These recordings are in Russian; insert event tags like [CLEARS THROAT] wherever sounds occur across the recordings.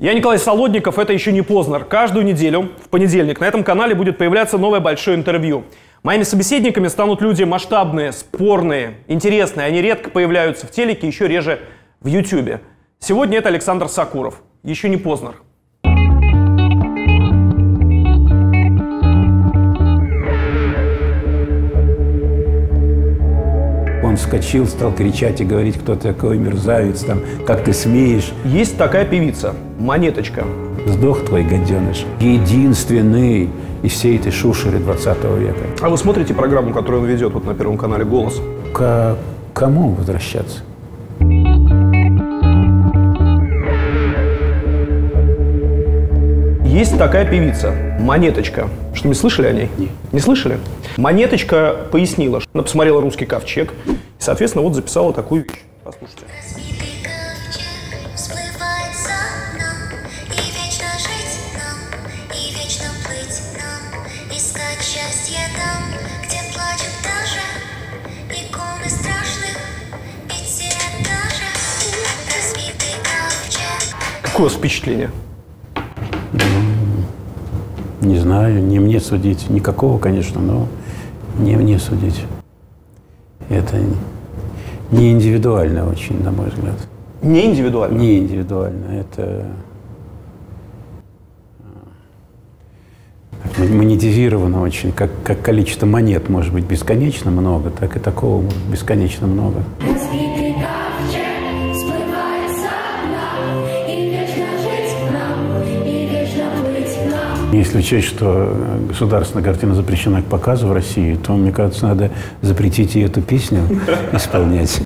Я Николай Солодников, это еще не Познер. Каждую неделю, в понедельник, на этом канале будет появляться новое большое интервью. Моими собеседниками станут люди масштабные, спорные, интересные. Они редко появляются в телеке, еще реже в Ютьюбе. Сегодня это Александр Сакуров. Еще не Познер. Он вскочил, стал кричать и говорить, кто такой мерзавец, там, как ты смеешь. Есть такая певица, Монеточка. Сдох твой гаденыш. Единственный из всей этой шушеры 20 века. А вы смотрите программу, которую он ведет вот на Первом канале «Голос»? К кому возвращаться? Есть такая певица, Монеточка. Что-нибудь слышали о ней? Нет. Не слышали? Монеточка пояснила, что она посмотрела «Русский ковчег» и, соответственно, вот записала такую вещь. Послушайте. Какое у вас впечатление? Не знаю, не мне судить. Никакого, конечно, но не мне судить. Это не индивидуально очень, на мой взгляд. Не индивидуально. Не индивидуально. Это э, монетизировано очень, как, как количество монет может быть бесконечно много, так и такого может быть бесконечно много. Если учесть, что э, государственная картина запрещена к показу в России, то, мне кажется, надо запретить и эту песню [LAUGHS] исполнять.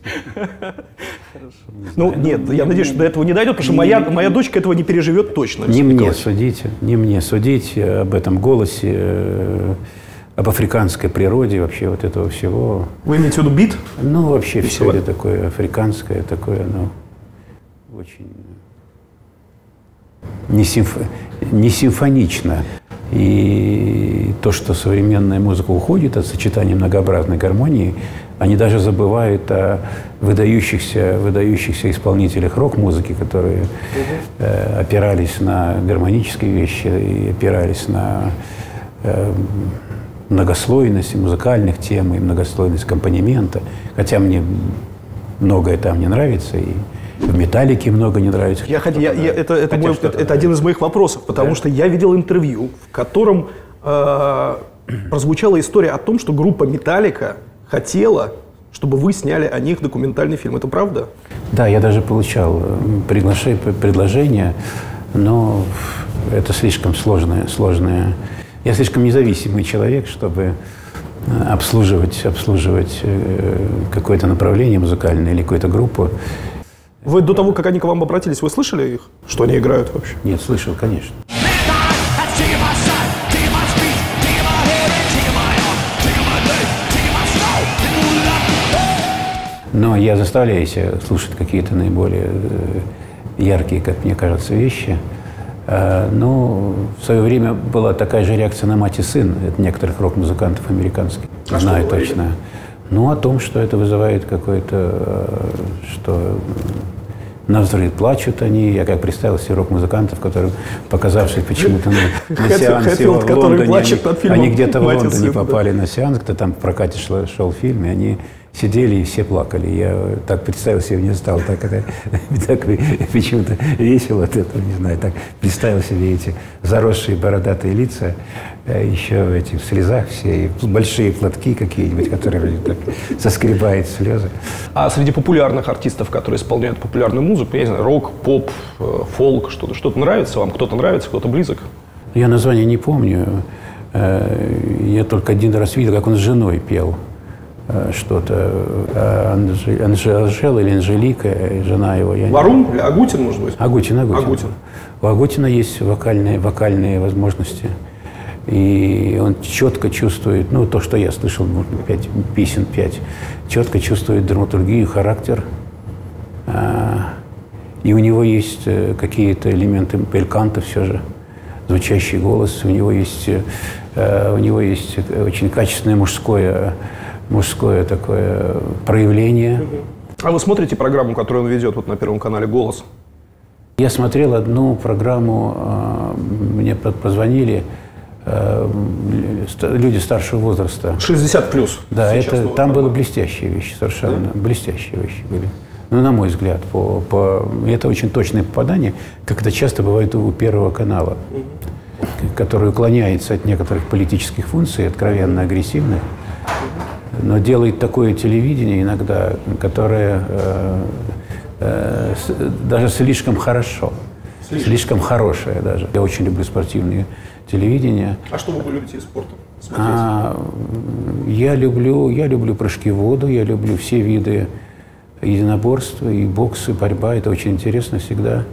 Ну, нет, я надеюсь, что до этого не дойдет, потому что моя, моя дочка этого не переживет точно. Не мне судить, не мне судить об этом голосе, э, об африканской природе вообще вот этого всего. Вы имеете в виду бит? Ну, вообще все это такое африканское, такое, ну, очень не, симф- не симфонично. И то, что современная музыка уходит от сочетания многообразной гармонии, они даже забывают о выдающихся, выдающихся исполнителях рок-музыки, которые э, опирались на гармонические вещи и опирались на э, многослойность музыкальных тем и многослойность аккомпанемента. Хотя мне многое там не нравится, и в «Металлике» много не нравится. Я, хотя- я- я- это, это, Хотя мой- это- это да. один из моих вопросов, потому что я видел интервью, в котором э, прозвучала история о том, что группа Металлика хотела, чтобы вы сняли о них документальный фильм. Это правда? Да, я даже получал э, приглаши- предложения, но это слишком сложное, сложное. Я слишком независимый человек, чтобы э, обслуживать, обслуживать э, какое-то направление музыкальное или какую-то группу. Вы до того, как они к вам обратились, вы слышали их? Что они играют вообще? Нет, слышал, конечно. Но я заставляю себя слушать какие-то наиболее э, яркие, как мне кажется, вещи. Э, Ну, в свое время была такая же реакция на «Мать и сын» от некоторых рок-музыкантов американских. А Знаю говорили? Ну, о том, что это вызывает какое-то, э, что на взрыв плачут они. Я как представил себе рок-музыкантов, которым, показавшись почему-то на, [LAUGHS] на сеансе в Лондоне, они- они где-то в «Мать и Лондоне сын», да. попали на сеанс, кто там в прокате шел, шел фильм, и они сидели и все плакали. Я так представил себе, мне стало так, это, [LAUGHS] так почему-то весело от этого, не знаю, так представил себе эти заросшие бородатые лица, э, еще в этих слезах все, и большие платки какие-нибудь, которые так соскребают слезы. А среди популярных артистов, которые исполняют популярную музыку, я не знаю, рок, поп, э, фолк, что-то, что-то нравится вам? Кто-то нравится, кто-то близок? Я название не помню. Э, Я только один раз видел, как он с женой пел что-то. Э, Анжи- Анжела или Анжелика, э, жена его. Я Варум или Агутин, может быть? Агутин, Агутин. Агутин. У Агутина есть вокальные, вокальные возможности. И он четко чувствует, ну, то, что я слышал, может, быть, пять, песен пять, четко чувствует драматургию, характер. А, И у него есть э, какие-то элементы бельканта все же, звучащий голос. У него есть, э, э, у него есть очень качественное мужское, мужское такое проявление. А вы смотрите программу, которую он ведет вот на Первом канале «Голос»? Я смотрел одну программу, э, мне по- позвонили э, люди старшего возраста. 60 плюс. Да, Сейчас это, там были блестящие вещи, совершенно блестящие вещи были. Ну, на мой взгляд, по, по, это очень точное попадание, как это часто бывает у Первого канала, который уклоняется от некоторых политических функций, откровенно агрессивных, но делает такое телевидение иногда, которое э, э, даже слишком хорошо, слишком хорошее даже. Я очень люблю спортивные телевидение. А что вы любите из спорта? А, я люблю, я люблю прыжки в воду, я люблю все виды единоборства, и бокс, и борьба. Это очень интересно всегда.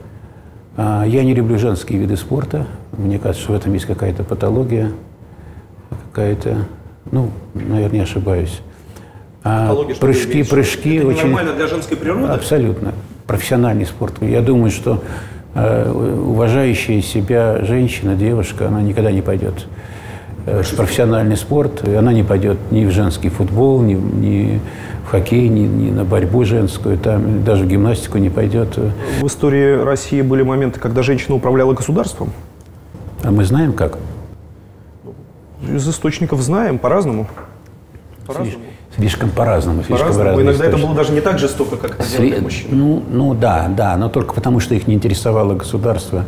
А, я не люблю женские виды спорта. Мне кажется, что в этом есть какая-то патология, какая-то, ну, наверное, я ошибаюсь. А, прыжки, прыжки Это очень... нормально для женской природы? Абсолютно. Профессиональный спорт. Я думаю, что э, уважающая себя женщина, девушка, она никогда не пойдет э, в профессиональный спорт. И Она не пойдет ни в женский футбол, ни, ни в хоккей, ни, ни на борьбу женскую, там, даже в гимнастику не пойдет. В истории России были моменты, когда женщина управляла государством. А мы знаем как? Из источников знаем по-разному. По-разному. Слишком по-разному. Слишком По-разному. Иногда это источники. было даже не так жестоко, как это делали Сли- мужчины. Ну, ну да, да, но только потому, что их не интересовало государство.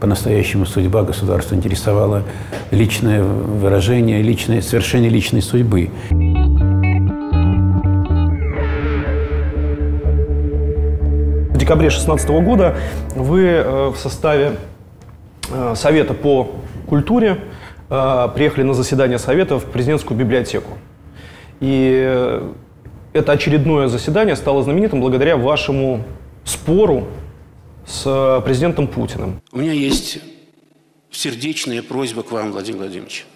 По-настоящему судьба государства интересовала личное выражение, личное, совершение личной судьбы. В декабре 2016 года вы э, в составе э, Совета по культуре э, приехали на заседание Совета в президентскую библиотеку. И это очередное заседание стало знаменитым благодаря вашему спору с э, президентом Путиным. У меня есть сердечная просьба к вам, Владимир Владимирович,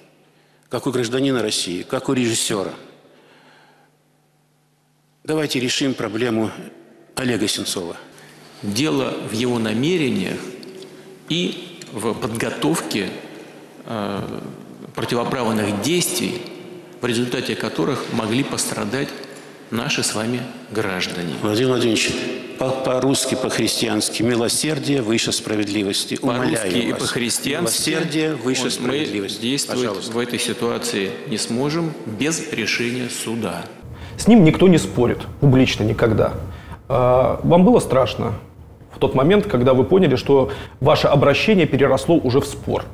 как у гражданина России, как у режиссера. Давайте решим проблему Олега Сенцова. Дело в его намерениях и в подготовке противоправных действий, в результате которых могли пострадать наши с вами граждане. Владимир Владимирович, по- по-русски, по-христиански, милосердие выше справедливости. Умоляю По-русски и по-христиански Милосердие выше мы справедливости. действовать Пожалуйста. в этой ситуации не сможем без решения суда. С ним никто не спорит, публично никогда. А, Вам было страшно в тот момент, когда вы поняли, что ваше обращение переросло уже в спор?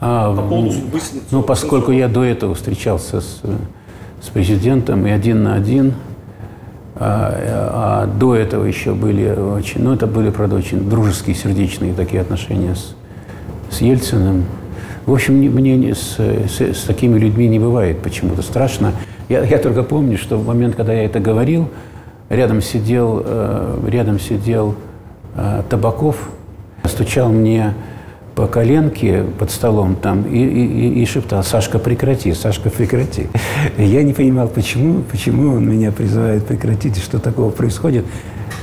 А, поводу судьбы ну, поскольку я до этого встречался с, с президентом и один на один, а, а до этого еще были очень, ну, это были, правда, очень дружеские, сердечные такие отношения с, с Ельциным. В общем, не- мне не- с, с- с такими людьми не бывает почему-то страшно. Я, я только помню, что в момент, когда я это говорил, рядом сидел, э, рядом сидел э, Табаков, стучал мне по коленке под столом там и, и, и- шептал, Сашка, прекрати, Сашка, прекрати. [LAUGHS] Я не понимал, почему, почему он меня призывает прекратить, и что такого происходит.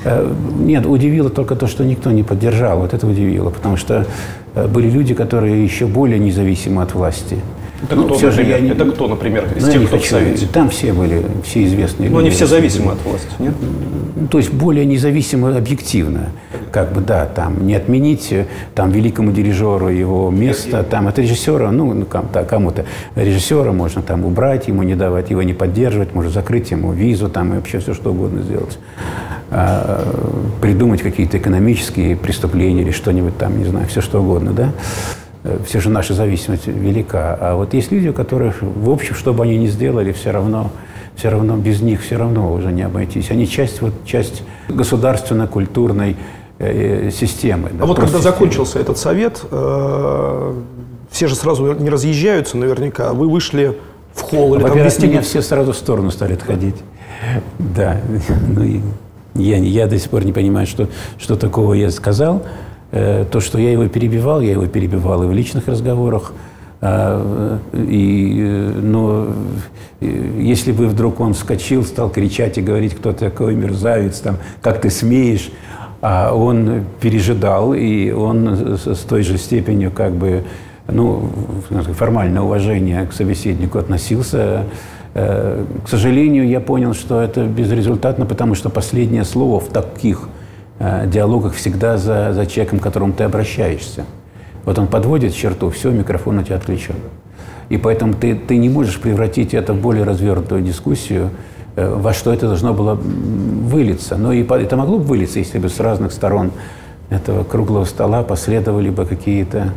Э, Нет, удивило только то, что никто не поддержал. Вот это удивило, потому что э, были люди, которые еще более независимы от власти. Это, Ну, кто, всё же например? я не- это кто, например, из Ну, тех, кто в хочу. Совете? Там все были, все известные Но они люди. все зависимы от власти, нет? То есть более независимо объективно. Как бы, да, там не отменить э, там великому дирижеру его место, там от режиссера, ну, ну, кому-то режиссера можно там убрать, ему не давать, его не поддерживать, можно закрыть ему визу, там и вообще все что угодно сделать. А, придумать какие-то экономические преступления или что-нибудь там, не знаю, все что угодно, да. Э, Все же наша зависимость велика. А вот есть люди, у которых, в общем, что бы они ни сделали, все равно, все равно без них все равно уже не обойтись. Они часть, вот, часть государственно-культурной э, системы. да, А вот когда закончился этот совет, э, все же сразу не разъезжаются наверняка. Вы вышли в холл или там Во-первых, вестибюль. меня все сразу в сторону стали отходить. Да. [LAUGHS] Ну, и я, я до сих пор не понимаю, что, что такого я сказал. Э, То, что я его перебивал, я его перебивал и в личных разговорах. А, И, но э, если бы вдруг он вскочил, стал кричать и говорить, кто такой мерзавец, там, как ты смеешь, а он пережидал, и он с, с той же степенью как бы ну, формальное уважение к собеседнику относился. Э, К сожалению, я понял, что это безрезультатно, потому что последнее слово в таких э, диалогах всегда за, за человеком, к которому ты обращаешься. Вот он подводит черту, все, микрофон у тебя отключен. И поэтому ты, ты не можешь превратить это в более развернутую дискуссию, э, во что это должно было вылиться. Но и это могло бы вылиться, если бы с разных сторон этого круглого стола последовали бы какие-то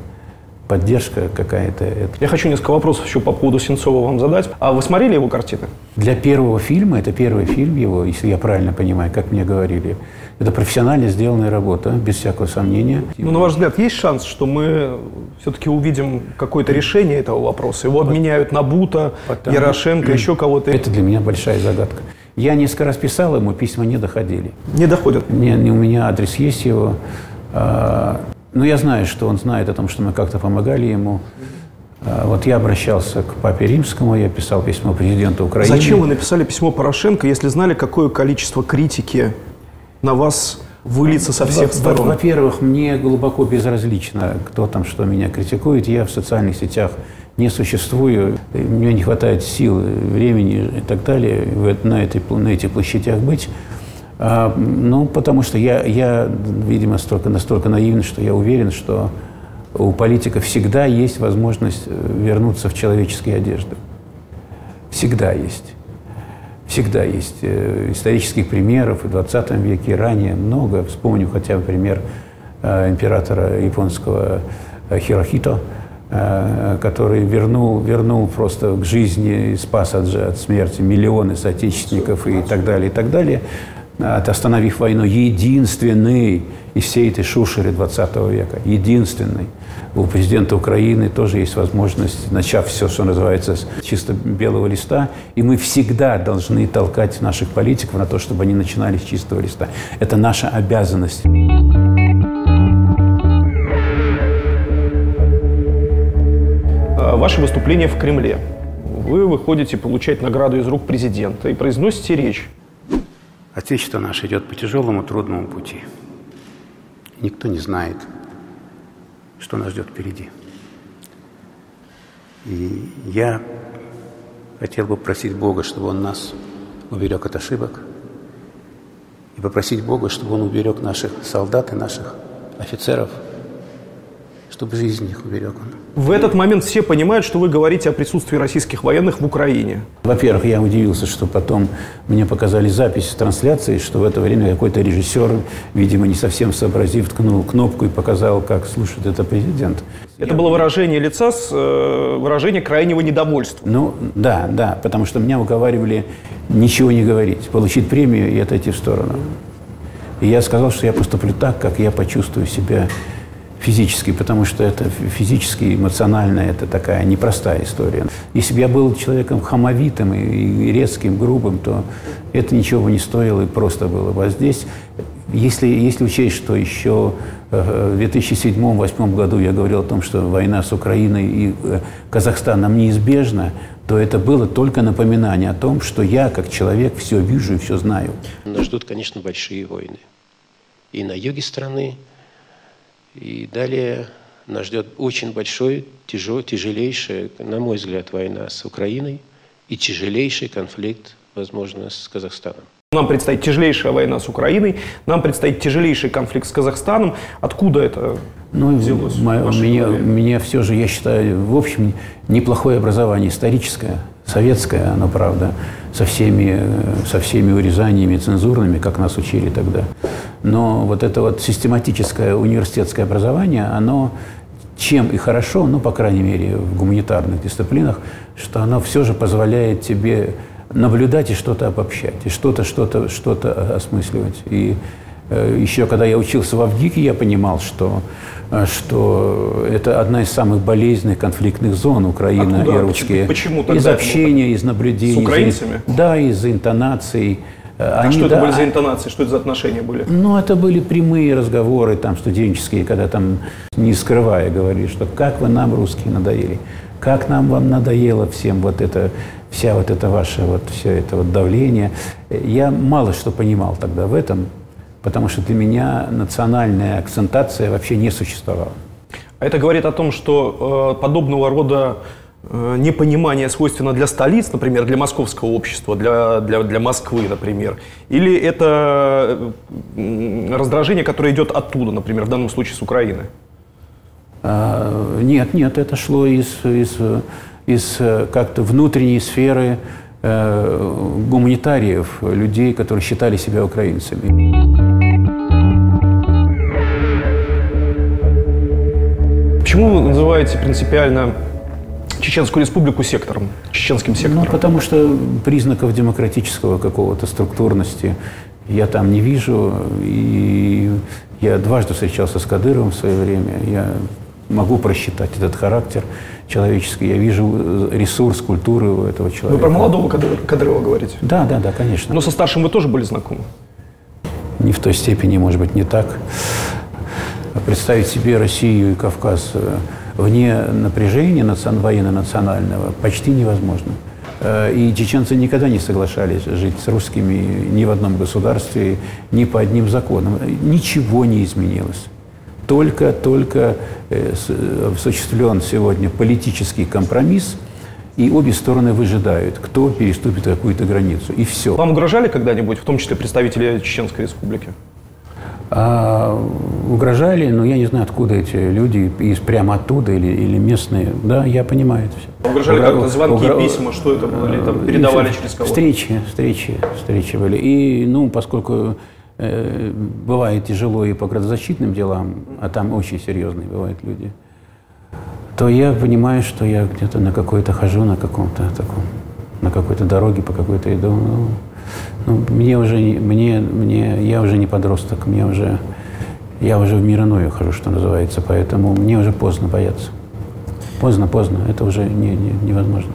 поддержка какая-то. Я хочу несколько вопросов еще по поводу Сенцова вам задать. А вы смотрели его картины? Для первого фильма, это первый фильм его, если я правильно понимаю, как мне говорили, это профессионально сделанная работа, без всякого сомнения. Ну, на ваш взгляд, есть шанс, что мы все-таки увидим какое-то решение этого вопроса? Его обменяют на Бута, Потому- Ярошенко, еще кого-то. Это для меня большая загадка. Я несколько раз писал ему, письма не доходили. Не доходят. Не, не у меня адрес есть его. Но я знаю, что он знает о том, что мы как-то помогали ему. А, вот я обращался к папе римскому, я писал письмо президенту Украины. Зачем вы написали письмо Порошенко, если знали, какое количество критики на вас выльется со всех сторон? Во-первых, мне глубоко безразлично, кто там что меня критикует. Я в социальных сетях не существую. Мне не хватает сил, времени и так далее на, этой, на этих площадях быть. А, ну, потому что я, я видимо, настолько, настолько наивен, что я уверен, что у политика всегда есть возможность э, вернуться в человеческие одежды. Всегда есть. Всегда есть э, исторических примеров в 20 веке, и ранее много. Вспомню хотя бы пример э, императора японского Хирохито, который вернул, вернул просто к жизни спас от, от смерти миллионы соотечественников и так далее, и так далее, остановив войну. Единственный из всей этой шушеры 20 века, единственный. У президента Украины тоже есть возможность, начав все, что называется, с чисто белого листа, и мы всегда должны толкать наших политиков на то, чтобы они начинали с чистого листа. Это наша обязанность. А, Ваше выступление в Кремле. Вы выходите получать награду из рук президента и произносите речь. Отечество наше идет по тяжелому, трудному пути. Никто не знает, что нас ждет впереди. И я хотел бы просить Бога, чтобы Он нас уберег от ошибок, и попросить Бога, чтобы Он уберег наших солдат и наших офицеров, чтобы жизнь их уберег Он. В этот момент все понимают, что вы говорите о присутствии российских военных в Украине. Во-первых, я удивился, что потом мне показали запись трансляции, что в это время какой-то режиссер, видимо, не совсем сообразив, ткнул кнопку и показал, как слушает это президент. Это было выражение лица, с, э, выражение крайнего недовольства. Ну, да, да, потому что меня уговаривали ничего не говорить, получить премию и отойти в сторону. И я сказал, что я поступлю так, как я почувствую себя физически, потому что это фи- физически, эмоционально, это такая непростая история. Если бы я был человеком хамовитым и резким, грубым, то это ничего бы не стоило и просто было бы. А здесь, если, если учесть, что еще э, в 2007-2008 году я говорил о том, что война с Украиной и э, Казахстаном неизбежна, то это было только напоминание о том, что я, как человек, все вижу и все знаю. Нас ждут, конечно, большие войны. И на юге страны, и далее нас ждет очень большой, тяжел, тяжелейшая, на мой взгляд, война с Украиной и тяжелейший конфликт, возможно, с Казахстаном. Нам предстоит тяжелейшая война с Украиной, нам предстоит тяжелейший конфликт с Казахстаном. Откуда это Ну, взялось? мо- у меня, у меня все же, я считаю, в общем, неплохое образование историческое, советское, оно, правда, со всеми, э, со всеми урезаниями цензурными, как нас учили тогда. Но вот это вот систематическое университетское образование, оно чем и хорошо, ну, по крайней мере, в гуманитарных дисциплинах, что оно все же позволяет тебе наблюдать и что-то обобщать, и что-то, что-то, что-то осмысливать. И э, еще когда я учился в Авгике, я понимал, что, э, что это одна из самых болезненных конфликтных зон Украины Откуда? и русские. Почему тогда Из это общения, из наблюдений. С из- украинцами? Да, из интонаций. Э, А они, что это да, были за интонации, что это за отношения были? ну, это были прямые разговоры там студенческие, когда там, не скрывая, говорили, что как вы нам, русские, надоели, как нам вам надоело всем вот это, вся вот это ваше вот все это вот давление. Я мало что понимал тогда в этом, потому что для меня национальная акцентация вообще не существовала. А это говорит о том, что э, подобного рода э, непонимание свойственно для столиц, например, для московского общества, для, для, для Москвы, например? Или это м, раздражение, которое идет оттуда, например, в данном случае с Украины? А, нет, нет, это шло из, из, из э, как-то внутренней сферы э, гуманитариев, людей, которые считали себя украинцами. Почему вы называете принципиально Чеченскую республику сектором, чеченским Ну, сектором? потому что признаков демократического какого-то структурности я там не вижу. И я дважды встречался с Кадыровым в свое время. Я могу просчитать этот характер человеческий. Я вижу э, ресурс культуры у этого человека. Вы про молодого Кадыр- Кадырова говорите? Да, да, да, конечно. Но со старшим вы тоже были знакомы? не в той степени, может быть, не так. Представить себе Россию и Кавказ э, вне напряжения национ- военно-национального почти невозможно. Э, И чеченцы никогда не соглашались жить с русскими ни в одном государстве, ни по одним законам. Ничего не изменилось. Только, только э, осуществлен сегодня политический компромисс, и обе стороны выжидают, кто переступит какую-то границу. И все. Вам угрожали когда-нибудь, в том числе представители Чеченской республики? А, угрожали, но я не знаю, откуда эти люди, из прямо оттуда или, или местные. Да, я понимаю это все. Угрожали как-то звонки, письма, что это было? Или там передавали через кого? Встречи, встречи, встречи были. И, ну, поскольку э, бывает тяжело и по градозащитным делам, а там очень серьезные бывают люди, то я понимаю, что я где-то на какой-то хожу, на каком-то таком, на какой-то дороге, по какой-то иду. Ну, ну, мне уже, не- мне, мне, я уже не подросток, мне уже, я уже в мир иной хожу, что называется, поэтому мне уже поздно бояться. Поздно, поздно, это уже не, не- невозможно.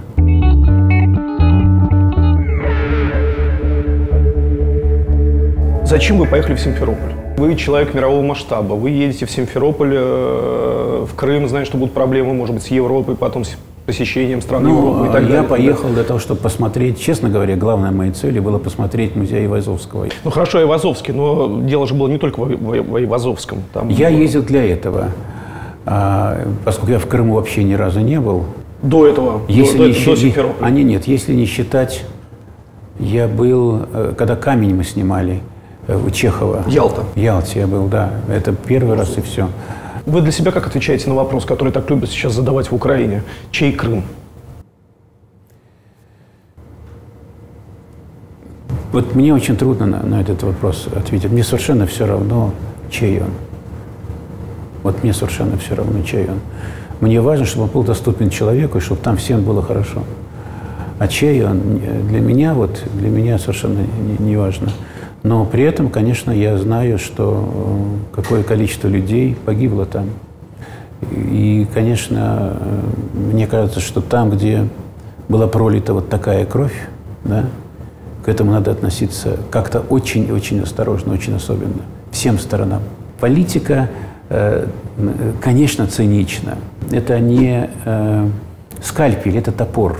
Зачем вы поехали в Симферополь? Вы человек мирового масштаба, вы едете в Симферополь, э, в Крым, знаете, что будут проблемы, может быть, с Европой, потом посещением стран Европы и Ну, так далее. я поехал для того, чтобы посмотреть, честно говоря, главной моей целью было посмотреть музей Айвазовского. Ну хорошо, Айвазовский, но дело же было не только в, Айвазовском. Там Я было- ездил для этого, А, поскольку я в Крыму вообще ни разу не был. До этого, Если до, не до счит- Симферополя. А не, нет, если не считать, я был, э, когда камень мы снимали э, у Чехова. Ялта. Ялте я был, да. Это первый раз и все. Вы для себя как отвечаете на вопрос, который так любят сейчас задавать в Украине? Чей Крым? Вот мне очень трудно на, на этот вопрос ответить. Мне совершенно все равно, чей он. Вот мне совершенно все равно, чей он. Мне важно, чтобы он был доступен человеку, и чтобы там всем было хорошо. А чей он, для меня, вот, для меня совершенно не, не важно. Но при этом, конечно, я знаю, что э, какое количество людей погибло там. И, конечно, э, мне кажется, что там, где была пролита вот такая кровь, да, к этому надо относиться как-то очень-очень осторожно, очень особенно. Всем сторонам. Политика, э, конечно, цинична. Это не скальпель, это топор.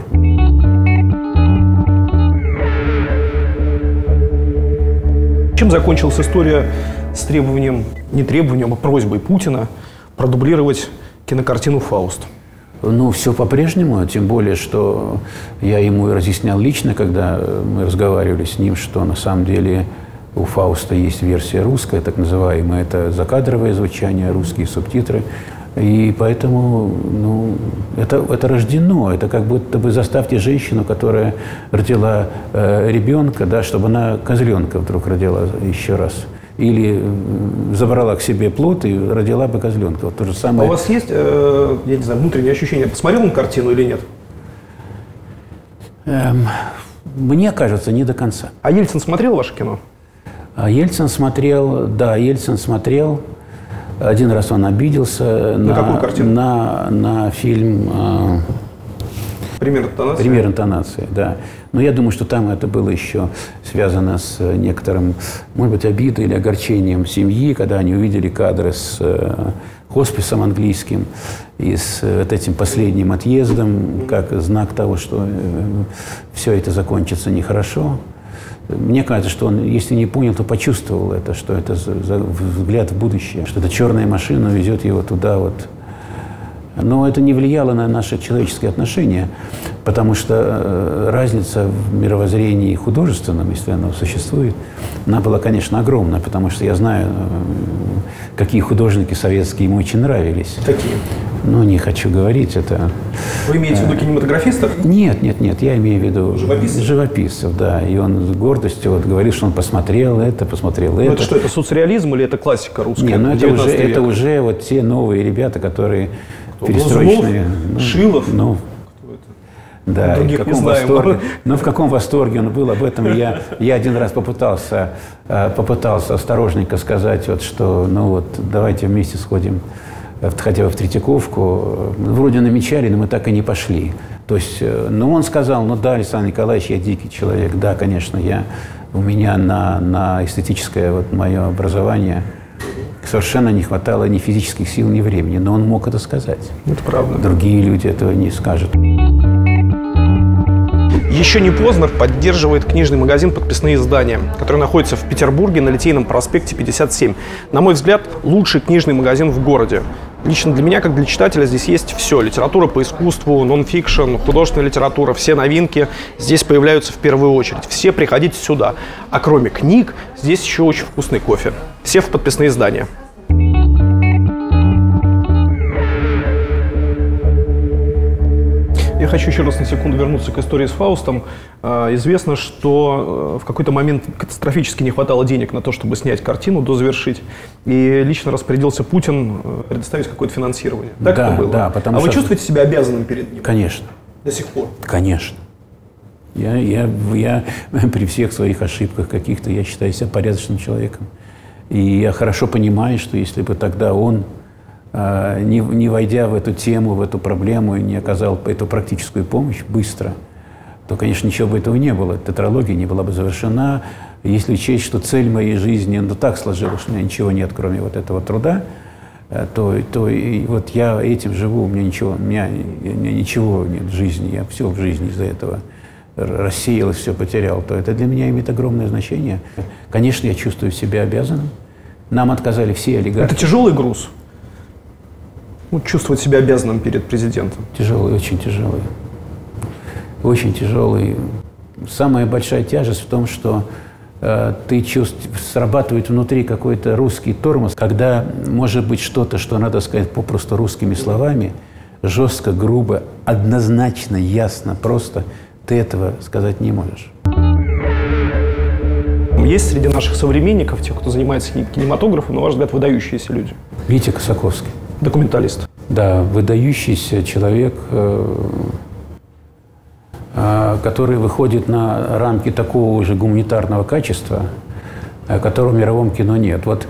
Чем закончилась история с требованием, не требованием, а просьбой Путина продублировать кинокартину «Фауст»? Ну, все по-прежнему, тем более, что я ему и разъяснял лично, когда мы разговаривали с ним, что на самом деле у Фауста есть версия русская, так называемая, это закадровое звучание, русские субтитры. И поэтому, ну, это, это рождено. Это как будто бы заставьте женщину, которая родила э, ребенка, да, чтобы она козленка вдруг родила еще раз. Или забрала к себе плод и родила бы козленка. Вот то же А самое. у вас есть, э, я не знаю, внутреннее ощущение, посмотрел он картину или нет? Эм, мне кажется, не до конца. А Ельцин смотрел ваше кино? А Ельцин смотрел, да, Ельцин смотрел. Один раз он обиделся на, какую картину? на, на фильм э, Пример интонации? «Пример интонации», да. Но я думаю, что там это было еще связано с некоторым, может быть, обидой или огорчением семьи, когда они увидели кадры с э, хосписом английским и с э, вот этим последним отъездом, как знак того, что все это закончится нехорошо. Мне кажется, что он, если не понял, то почувствовал это, что это за, за взгляд в будущее, что эта черная машина везет его туда вот, Но это не влияло на наши человеческие отношения, потому что э, разница в мировоззрении художественном, если оно существует, она была, конечно, огромна, потому что я знаю, э, какие художники советские ему очень нравились. Какие? Ну, не хочу говорить, это... Вы имеете в виду кинематографистов? Нет, нет, нет, я имею в виду Живописцев? живописцев, да. И он с гордостью вот говорил, что он посмотрел это, посмотрел Ну, это. это что, это соцреализм или это классика русская? Не, ну это 19 уже, века? это уже вот те новые ребята, которые Глазунов, перестроечные. ну, Шилов? Ну, да, и в каком знаем. восторге. Ну, в каком восторге он был, об этом я, я один раз попытался, э, попытался осторожненько сказать, вот, что, ну вот, давайте вместе сходим э, хотя бы в Третьяковку. Вроде намечали, но мы так и не пошли. То есть, ну, он сказал, ну да, Александр Николаевич, я дикий человек, да, конечно, я, у меня на, на эстетическое вот мое образование совершенно не хватало ни физических сил, ни времени, но он мог это сказать. Это правда. Другие люди этого не скажут. Еще не Познер поддерживает книжный магазин «Подписные издания», который находится в Петербурге на Литейном проспекте 57. На мой взгляд, лучший книжный магазин в городе. Лично для меня, как для читателя, здесь есть все. Литература по искусству, нон-фикшн, художественная литература, все новинки здесь появляются в первую очередь. Все приходите сюда. А кроме книг, здесь еще очень вкусный кофе. Все в подписные издания. Я хочу еще раз на секунду вернуться к истории с Фаустом. А, Известно, что э, в какой-то момент катастрофически не хватало денег на то, чтобы снять картину, дозавершить. И лично распорядился Путин э, предоставить какое-то финансирование. Так Да, это было? да, потому а вы что- чувствуете себя обязанным перед ним Конечно. до сих пор? Конечно. Я, я, я [LAUGHS] при всех своих ошибках каких-то, я считаю себя порядочным человеком. И я хорошо понимаю, что если бы тогда он, а, не, не войдя в эту тему, в эту проблему, и не оказал эту практическую помощь быстро, то, конечно, ничего бы этого не было. Тетралогия не была бы завершена. Если учесть, что цель моей жизни, ну так сложилось, что у меня ничего нет, кроме вот этого труда, э, то, то и вот я этим живу, у меня ничего, у меня, у меня ничего нет в жизни, я все в жизни из-за этого рассеялось, все потерял, то это для меня имеет огромное значение. Конечно, я чувствую себя обязанным. Нам отказали все олигархи. Это тяжелый груз. Ну, чувствовать себя обязанным перед президентом. Тяжелый, очень тяжелый. Очень тяжелый. Самая большая тяжесть в том, что э, ты чувствуешь, срабатывает внутри какой-то русский тормоз, когда может быть что-то, что надо сказать попросту русскими словами, жестко, грубо, однозначно, ясно, просто, ты этого сказать не можешь. Есть среди наших современников, тех, кто занимается кинематографом, на ваш взгляд, выдающиеся люди? Витя Косаковский. Документалист. Да, выдающийся человек, э, э, который выходит на рамки такого уже гуманитарного качества, э, которого в мировом кино нет. Вот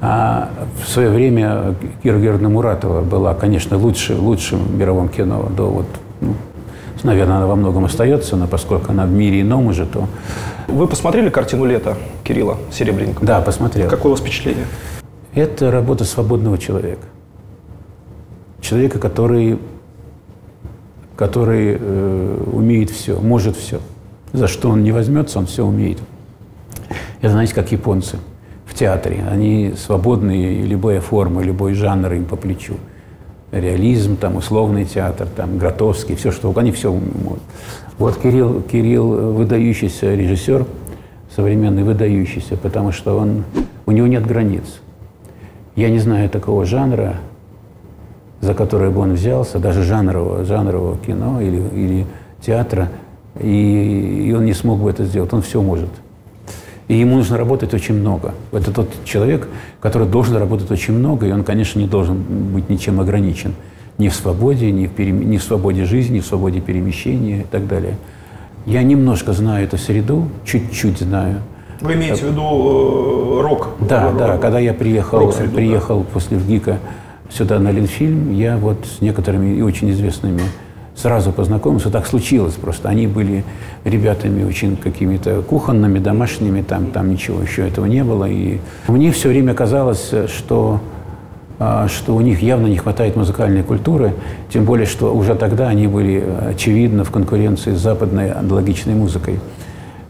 а, в свое время Кира Георгиевна Муратова была, конечно, лучше, лучшим в мировом кино. До вот, ну, наверное, она во многом остается, но поскольку она в мире ином уже, то... Вы посмотрели картину «Лето» Кирилла Серебренникова? Да, посмотрел. Какое у вас впечатление? Это работа свободного человека. Человека, который, который э, умеет все, может все. За что он не возьмется, он все умеет. Это, знаете, как японцы в театре. Они свободные, любая форма, любой жанр им по плечу. Реализм, там, условный театр, там, Гротовский, все что угодно, они все могут. Вот Кирилл, Кирилл выдающийся режиссер, современный выдающийся, потому что он, у него нет границ. Я не знаю такого жанра, за который бы он взялся, даже жанрового, жанрового кино или, или театра, и, и он не смог бы это сделать. Он все может. И ему нужно работать очень много. Это тот человек, который должен работать очень много, и он, конечно, не должен быть ничем ограничен. Ни в свободе, ни в, перем- ни в свободе жизни, ни в свободе перемещения и так далее. Я немножко знаю эту среду, чуть-чуть знаю. Вы имеете в виду э, рок? Да, Рок- да, когда я приехал, Рок-среду, да. приехал после ВГИКа сюда на Ленфильм, я вот с некоторыми и очень известными сразу познакомился. Так случилось просто. Они были ребятами очень какими-то кухонными, домашними, там, там ничего еще этого не было. И мне все время казалось, что, а, что у них явно не хватает музыкальной культуры, тем более, что уже тогда они были, очевидно, в конкуренции с западной аналогичной музыкой.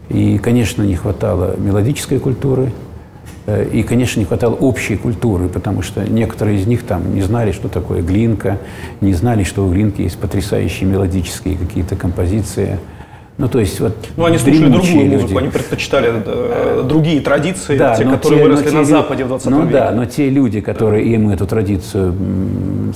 И, конечно, не хватало мелодической культуры, И, конечно, не хватало общей культуры, потому что некоторые из них там не знали, что такое глинка, не знали, что у глинки есть потрясающие мелодические какие-то композиции. Ну, то есть вот Ну, они слушали другую люди. музыку, они предпочитали э, другие традиции, Да, те, которые те- выросли те на Западе в 20 Ну веке. да, но те люди, которые им эту традицию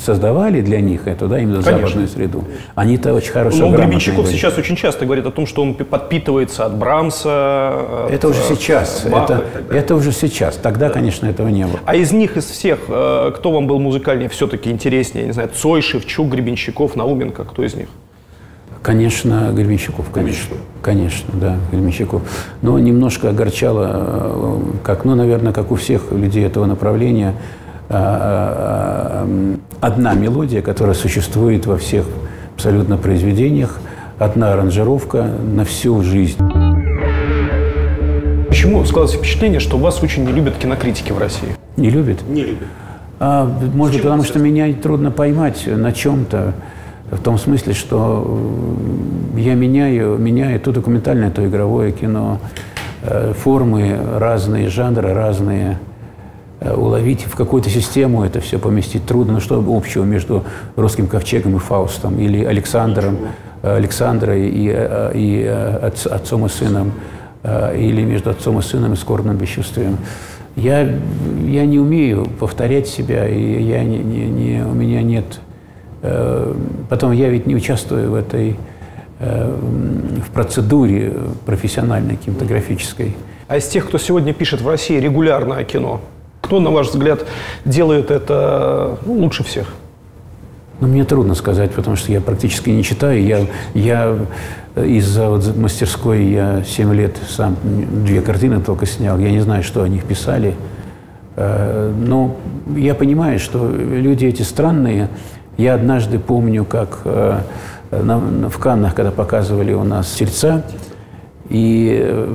создавали для них, эту, да, именно Конечно. западную среду, они-то очень хорошо грамотные Гребенщиков сейчас очень часто говорит о том, что он пи- подпитывается от Брамса. от, Это уже э, сейчас. Баха Это, это уже сейчас. Тогда, конечно, этого не было. А из них, из всех, э, кто вам был музыкальнее все-таки интереснее? Не знаю, Цой, Шевчук, Гребенщиков, Науменко, кто из них? Конечно, Гребенщиков, конечно. Конечно, да, Гребенщиков. Но немножко огорчало, э, как, ну, наверное, как у всех людей этого направления, а, м, одна мелодия, которая существует во всех абсолютно произведениях, одна аранжировка на всю жизнь. Почему складывается впечатление, что вас очень не любят кинокритики в России? Не любит? Не любят. А, может быть, потому что меня трудно поймать на чем-то, в том смысле, что э, я меняю, меняю то документальное, то игровое кино, э, формы разные, жанры разные. Э, Уловить в какую-то систему это все поместить трудно. Ну что общего между русским ковчегом и Фаустом или Александром, Александрой и, и отц- отцом и сыном, или между отцом и сыном и скорбным бесчувствием. Я, я не умею повторять себя, и я не, не- не- у меня нет... э, Потом я ведь не участвую в этой э, в процедуре профессиональной кинематографической. А из тех, кто сегодня пишет в России регулярное кино, кто, на ваш взгляд, делает это ну, лучше всех? Ну, мне трудно сказать, потому что я практически не читаю. Я, я из-за вот мастерской я 7 лет сам две картины только снял. Я не знаю, что о них писали. Э, Но я понимаю, что люди эти странные. Я однажды помню, как э, в Каннах, когда показывали у нас «Тельца», и э,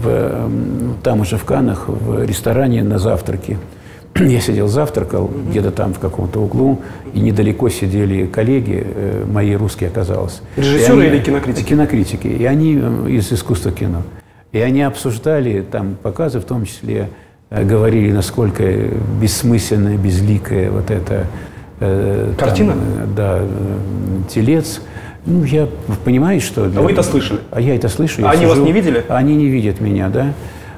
в, там уже в Каннах, в ресторане на завтраке, [CLEARS THROAT] я сидел, завтракал где-то там в каком-то углу, и недалеко сидели коллеги, э, мои русские оказалось. Режиссеры они- или кинокритики? Кинокритики. И они из искусства кино. И они обсуждали там показы, в том числе говорили, насколько бессмысленная, безликая вот эта э, там, Картина? э, да, э, телец. Ну, я понимаю, что... А вы это слышали? А я это слышу. А они вас не видели? Они не видят меня, да.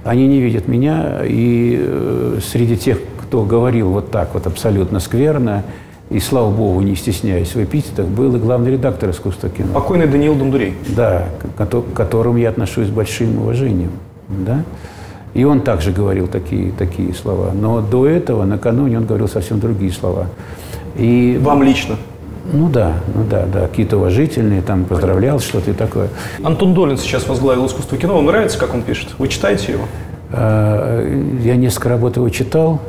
Они не видят меня. И э, среди тех, кто говорил вот так вот абсолютно скверно, и, слава богу, не стесняясь в эпитетах, был и главный редактор искусства кино. Покойный Даниил Дондурей. Да, к которому я отношусь с большим уважением. Да? И он также говорил такие, такие слова. Но до этого, накануне, он говорил совсем другие слова. И Вам лично. ну да, ну да, да, какие-то уважительные, там поздравлял, что-то и такое. Антон Долин сейчас возглавил искусство кино. Вам нравится, как он пишет? Вы читаете его? Э, Я несколько работ его читал.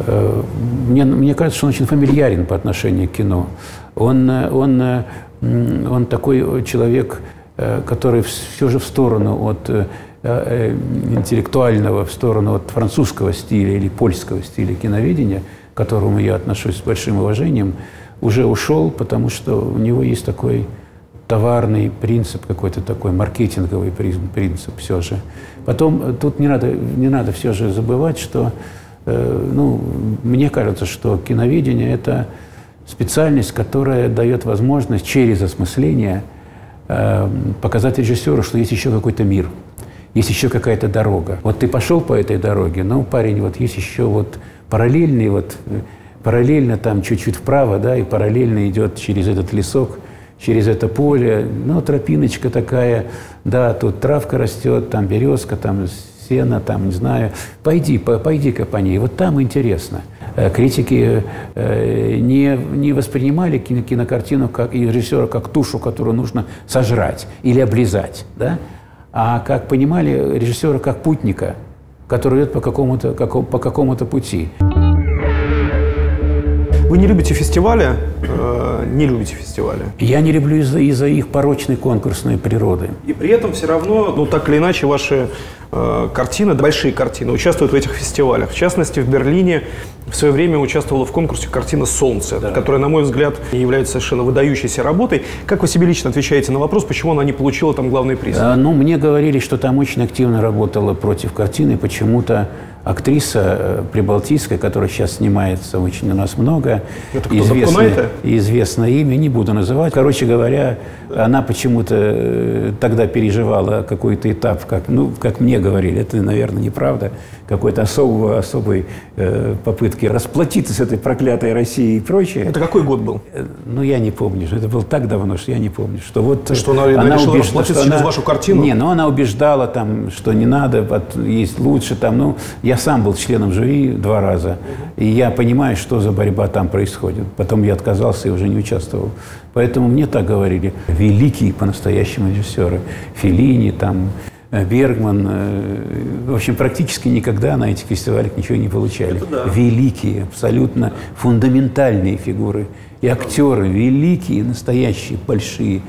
Э, Мне, мне кажется, что он очень фамильярен по отношению к кино. Он, он, он такой человек, э, который все же в сторону от э, интеллектуального, в сторону от французского стиля или польского стиля киноведения, к которому я отношусь с большим уважением, уже ушел, потому что у него есть такой товарный принцип, какой-то такой маркетинговый принцип все же. Потом э, тут не надо, не надо все же забывать, что, э, ну, мне кажется, что киноведение – это специальность, которая дает возможность через осмысление э, показать режиссеру, что есть еще какой-то мир, есть еще какая-то дорога. Вот ты пошел по этой дороге, но, парень, вот есть еще вот параллельный, вот э, параллельно там чуть-чуть вправо, да, и параллельно идет через этот лесок, через это поле, ну, тропиночка такая, да, тут травка растет, там березка, там сено, там, не знаю. Пойди, по- пойди-ка по ней, вот там интересно. Э, Критики э, не, не воспринимали кино- кинокартину как, и режиссера как тушу, которую нужно сожрать или облизать, да? А как понимали режиссера как путника, который идет по какому-то, како- по какому-то пути. Вы не любите фестивали? Э, не любите фестивали. Я не люблю из-за из их порочной конкурсной природы. И при этом все равно, ну так или иначе, ваши э, картины, большие картины, участвуют в этих фестивалях. В частности, в Берлине в свое время участвовала в конкурсе картина «Солнце», которая, на мой взгляд, является совершенно выдающейся работой. Как вы себе лично отвечаете на вопрос, почему она не получила там главный приз? А, Ну, мне говорили, что там очень активно работала против картины почему-то актриса э, прибалтийская, которая сейчас снимается очень у нас много. Это кто, Запкунайте? известное имя, не буду называть. Короче говоря, она почему-то э, тогда переживала какой-то этап, как, ну, как мне говорили, это, наверное, неправда, какой-то особого, особой э, попытки расплатиться с этой проклятой Россией и прочее. Это какой год был? Э, Ну, я не помню. Это было так давно, что я не помню. Что вот Что она решила расплатиться через вашу картину? Не, но она убеждала там, что не надо, вот, есть лучше там. Ну, я сам был членом жюри два раза, и я понимаю, что за борьба там происходит. Потом я отказался и уже не участвовал. Поэтому мне так говорили великие по-настоящему режиссеры. Феллини, там, э, Бергман. э, В общем, практически никогда на этих фестивалях ничего не получали. Великие, абсолютно фундаментальные фигуры. И актеры великие, настоящие, большие.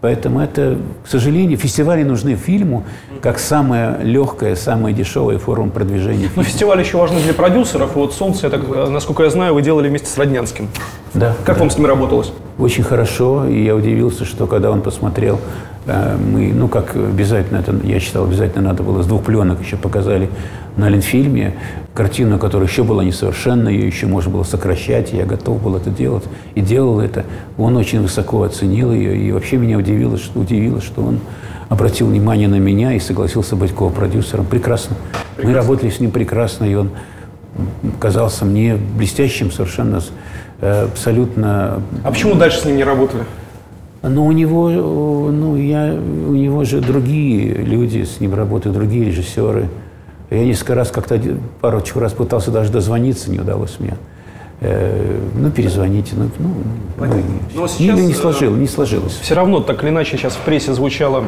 Поэтому это, к сожалению, фестивали нужны фильму как самая легкая, самая дешевая форма продвижения Ну, фильма. фестиваль еще важный для продюсеров. Вот «Солнце», я так, э, насколько я знаю, вы делали вместе с Роднянским. Да, Как да. вам с ним работалось? Очень хорошо, и я удивился, что когда он посмотрел, э, мы, ну как обязательно, это, я считал, обязательно надо было с двух пленок еще показали на Ленфильме картину, которая еще была несовершенна, ее еще можно было сокращать, я готов был это делать, и делал это. Он очень высоко оценил ее, и вообще меня удивило, что, удивило, что он обратил внимание на меня и согласился быть ко-продюсером. Прекрасно. Мы работали с ним прекрасно, и он казался мне блестящим совершенно, э, абсолютно А почему дальше с ним не работали? но у него, э, ну, я, у него же другие люди с ним работают, другие режиссеры. Я несколько раз как-то, парочку раз пытался даже дозвониться, не удалось мне. Э, ну, перезвоните. Ну, ну, ну, Но не- сейчас, не, э, сложилось, не сложилось. Все равно, так или иначе, сейчас в прессе звучала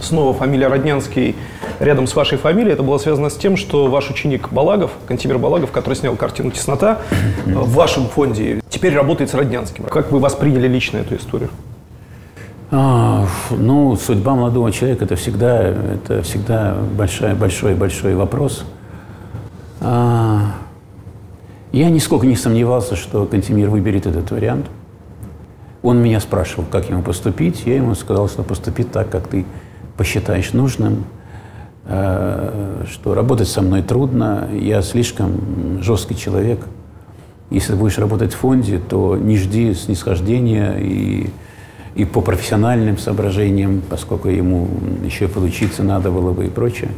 снова фамилия Роднянский рядом с вашей фамилией. Это было связано с тем, что ваш ученик Балагов, Кантимир Балагов, который снял картину «Теснота», э, в вашем фонде теперь работает с Роднянским. Как вы восприняли лично эту историю? А, ну, судьба молодого человека это всегда, это всегда большой, большой, большой вопрос. А, я нисколько не сомневался, что Кантемир выберет этот вариант. Он меня спрашивал, как ему поступить. Я ему сказал, что поступить так, как ты посчитаешь нужным, э, что работать со мной трудно, я слишком жесткий человек. Если ты будешь работать в фонде, то не жди снисхождения и, и по профессиональным соображениям, поскольку ему еще и поучиться надо было бы и прочее.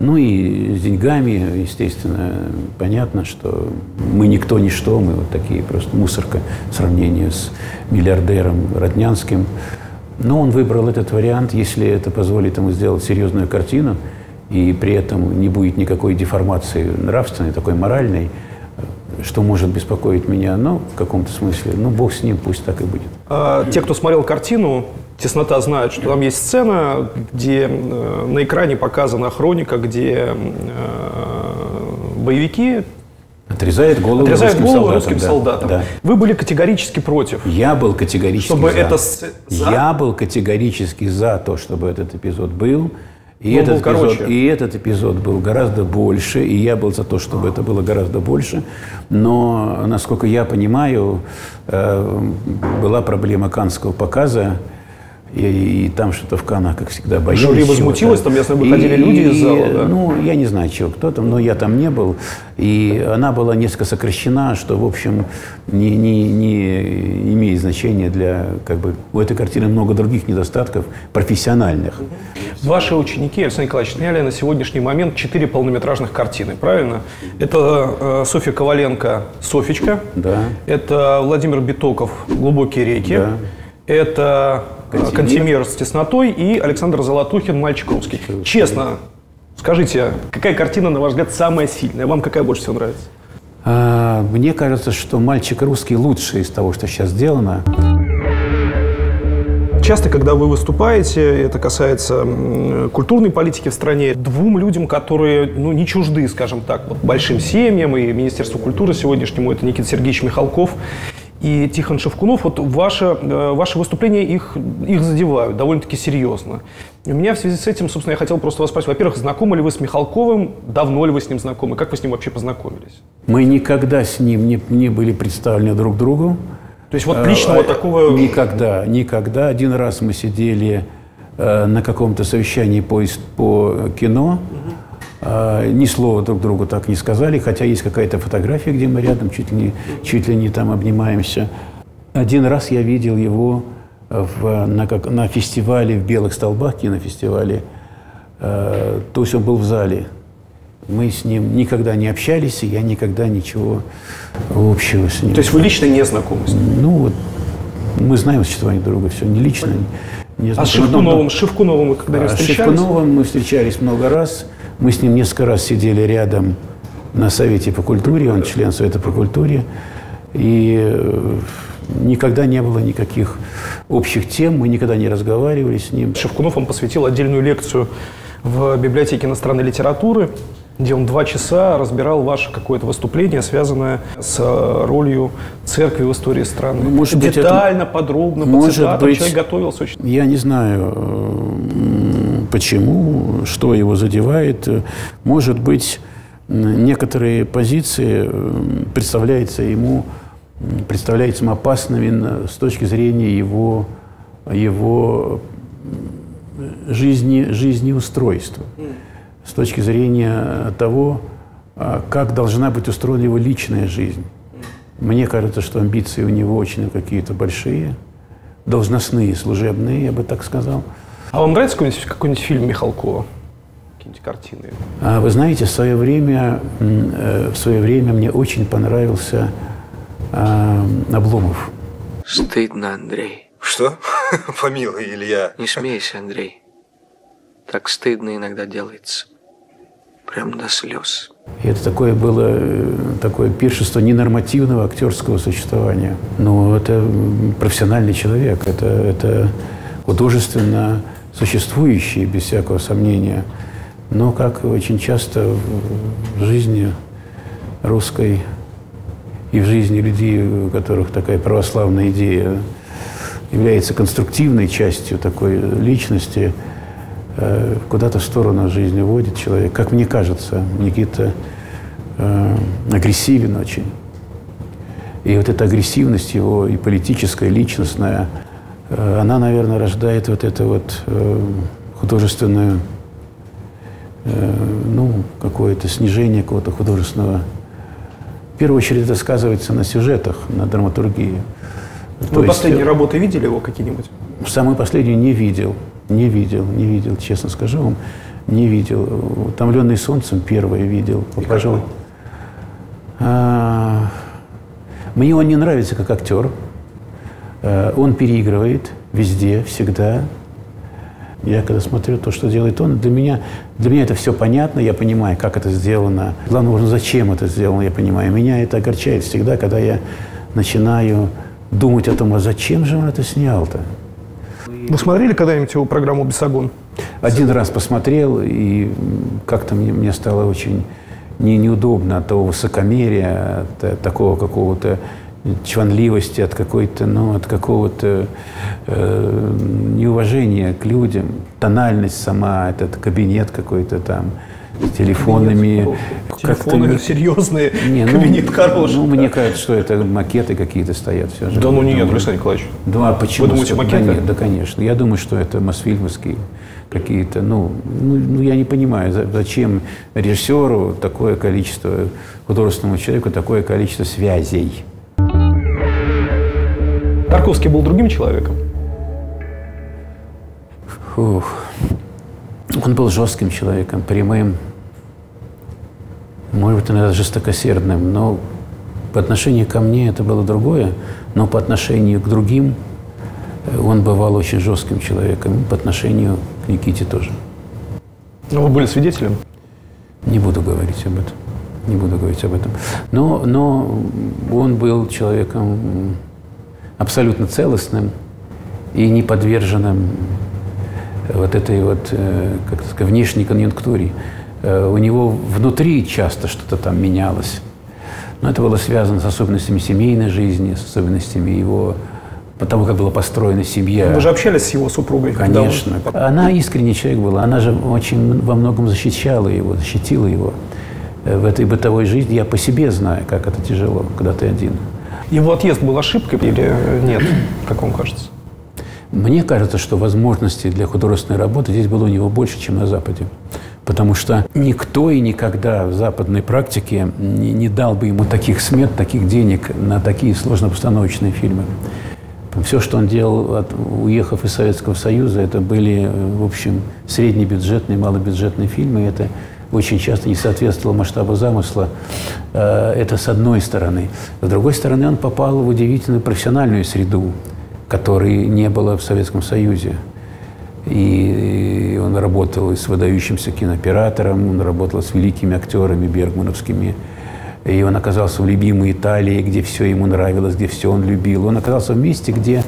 Ну и с деньгами, естественно, понятно, что мы никто, ничто, мы вот такие просто мусорка в сравнении с миллиардером Роднянским. Но он выбрал этот вариант, если это позволит ему сделать серьезную картину, и при этом не будет никакой деформации нравственной, такой моральной, что может беспокоить меня, ну, в каком-то смысле, ну, бог с ним, пусть так и будет. А, Те, кто смотрел картину «Теснота», знают, что там есть сцена, где э, на экране показана хроника, где э, боевики Отрезает голову отрезают русским голову солдатам. русским да, солдатам. да. Вы были категорически против. Я был категорически Чтобы за. это с- за? Я был категорически за то, чтобы этот эпизод был. И, он этот эпизод, короче. и этот эпизод был гораздо больше, и я был за то, чтобы это было гораздо больше. Но, насколько я понимаю, э, была проблема канского показа, и, и там что-то в Канах, как всегда, боялись. Жюри возмутилось, там, если выходили И- люди из зала, да? Ну, я не знаю, чего, кто там, но я там не был. И она была несколько сокращена, что, в общем, не, не, не имеет значения для, как бы, у этой картины много других недостатков профессиональных. Ваши ученики, Александр Николаевич, сняли на сегодняшний момент четыре полнометражных картины, правильно? Это э, Софья Коваленко «Софичка», Да. это Владимир Битоков «Глубокие реки», Да. это Кантемир. Кантемир с теснотой и Александр Золотухин «Мальчик русский». Честно, скажите, какая картина, на ваш взгляд, самая сильная? Вам какая больше всего нравится? А, мне кажется, что «Мальчик русский» лучше из того, что сейчас сделано. Часто, когда вы выступаете, это касается культурной политики в стране, двум людям, которые ну, не чужды, скажем так, вот, большим семьям и Министерству культуры сегодняшнему, это Никита Сергеевич Михалков и Тихон Шевкунов, вот ваше, э, ваши выступления их, их задевают довольно-таки серьезно. И у меня в связи с этим, собственно, я хотел просто вас спросить, во-первых, знакомы ли вы с Михалковым, давно ли вы с ним знакомы, как вы с ним вообще познакомились? Мы никогда с ним не, не были представлены друг другу. То есть вот личного Э, такого... Никогда, никогда. Один раз мы сидели э, на каком-то совещании по, по кино, А, Ни слова друг другу так не сказали, хотя есть какая-то фотография, где мы рядом чуть ли не, чуть ли не там обнимаемся. Один раз я видел его в, на, как, на фестивале в Белых Столбах, кинофестивале. Э, то есть он был в зале. Мы с ним никогда не общались, и я никогда ничего общего с ним. То есть вы лично не знакомы с ним? Ну, вот, мы знаем существование друга, все, не лично. Не А с Шевкуновым, с Шевкуновым вы когда-нибудь а с встречались? Шевкуновым мы встречались много раз. Мы с ним несколько раз сидели рядом на Совете по культуре, он член Совета по культуре. И э, никогда не было никаких общих тем, мы никогда не разговаривали с ним. Шевкунов он посвятил отдельную лекцию в библиотеке иностранной литературы, где он два часа разбирал ваше какое-то выступление, связанное с э, ролью церкви в истории страны. Ну, может быть, Детально, подробно, по может цитатам. быть- Человек готовился очень. Я не знаю, м, почему, что его задевает. Может быть, некоторые позиции представляются ему, м, представляются ему опасными с точки зрения его, его жизни, жизнеустройства, с точки зрения того, а, как должна быть устроена его личная жизнь. Мне кажется, что амбиции у него очень какие-то большие, должностные, служебные, я бы так сказал. А вам нравится какой-нибудь, какой-нибудь фильм Михалкова? Какие-нибудь картины? А вы знаете, в свое время, э, в свое время мне очень понравился а, Обломов. Стыдно, Андрей. Что? [LAUGHS] Помилуй, Илья. Не смейся, Андрей. Так стыдно иногда делается. Прям до слез. И это такое было э, такое пиршество ненормативного актерского существования. Но это профессиональный человек, это, это художественно существующий, без всякого сомнения. Но, как очень часто в, жизни русской и в жизни людей, у которых такая православная идея является конструктивной частью такой личности, э, куда-то в сторону жизни водит человек. Как мне кажется, Никита э, агрессивен очень. И вот эта агрессивность его и политическая, и личностная, она, наверное, рождает вот это вот э, художественную, э, ну, какое-то снижение какого-то художественного. В первую очередь это сказывается на сюжетах, на драматургии. То Вы есть, последние работы видели его какие-нибудь? Самую последнюю не видел, не видел, не видел, честно скажу вам, не видел. «Утомленный солнцем» первое видел, пожалуй. А, Мне он не нравится как актер. Э, Он переигрывает везде, всегда. Я когда смотрю то, что делает он, для меня, для меня это все понятно, я понимаю, как это сделано. Главное, важно, зачем это сделано, я понимаю. Меня это огорчает всегда, когда я начинаю думать о том, а зачем же он это снял-то? Вы смотрели когда-нибудь его программу «Бесогон»? Один раз посмотрел, и как-то мне, мне стало очень не, неудобно от того высокомерия, от, такого какого-то чванливости, от какой-то, ну, от какого-то э, неуважения к людям. Тональность сама, этот кабинет какой-то там с телефонами. Телефоны не- серьезные, не, ну, кабинет хороший. Ну, мне кажется, что это макеты какие-то стоят все же. Да ну нет, Думаю. Александр Николаевич. Да, а почему? Вы думаете, Да макеты? нет, да, конечно. Я думаю, что это мосфильмовские какие-то. Ну, ну, ну, я не понимаю, за- зачем режиссеру такое количество, художественному человеку такое количество связей. Тарковский был другим человеком. Фух. Он был жестким человеком, прямым, может быть, иногда жестокосердным, но по отношению ко мне это было другое, но по отношению к другим э, он бывал очень жестким человеком, по отношению к Никите тоже. Но вы были свидетелем. Не буду говорить об этом. Не буду говорить об этом. Но, но он был человеком абсолютно целостным и не подверженным вот этой вот, э, как сказать, внешней конъюнктуре. Э, У него внутри часто что-то там менялось. Но это было связано с особенностями семейной жизни, с особенностями его, потому как была построена семья. Вы же общались с его супругой. когда он- Конечно. Она искренний человек была. Она же очень во многом защищала его, защитила его. Э, В этой бытовой жизни я по себе знаю, как это тяжело, когда ты один. Его отъезд был ошибкой или нет, как вам кажется? Мне кажется, что возможностей для художественной работы здесь было у него больше, чем на Западе. Потому что никто и никогда в западной практике не, не дал бы ему таких смет, таких денег на такие сложно-постановочные фильмы. Все, что он делал, от- уехав из Советского Союза, это были, в общем, среднебюджетные, малобюджетные фильмы. Это очень часто не соответствовало масштабу замысла. Э, Это с одной стороны. С другой стороны, он попал в удивительную профессиональную среду, которой не было в Советском Союзе. И он работал с выдающимся кинооператором, он работал с великими актерами бергмановскими. И он оказался в любимой Италии, где все ему нравилось, где все он любил. Он оказался в месте, где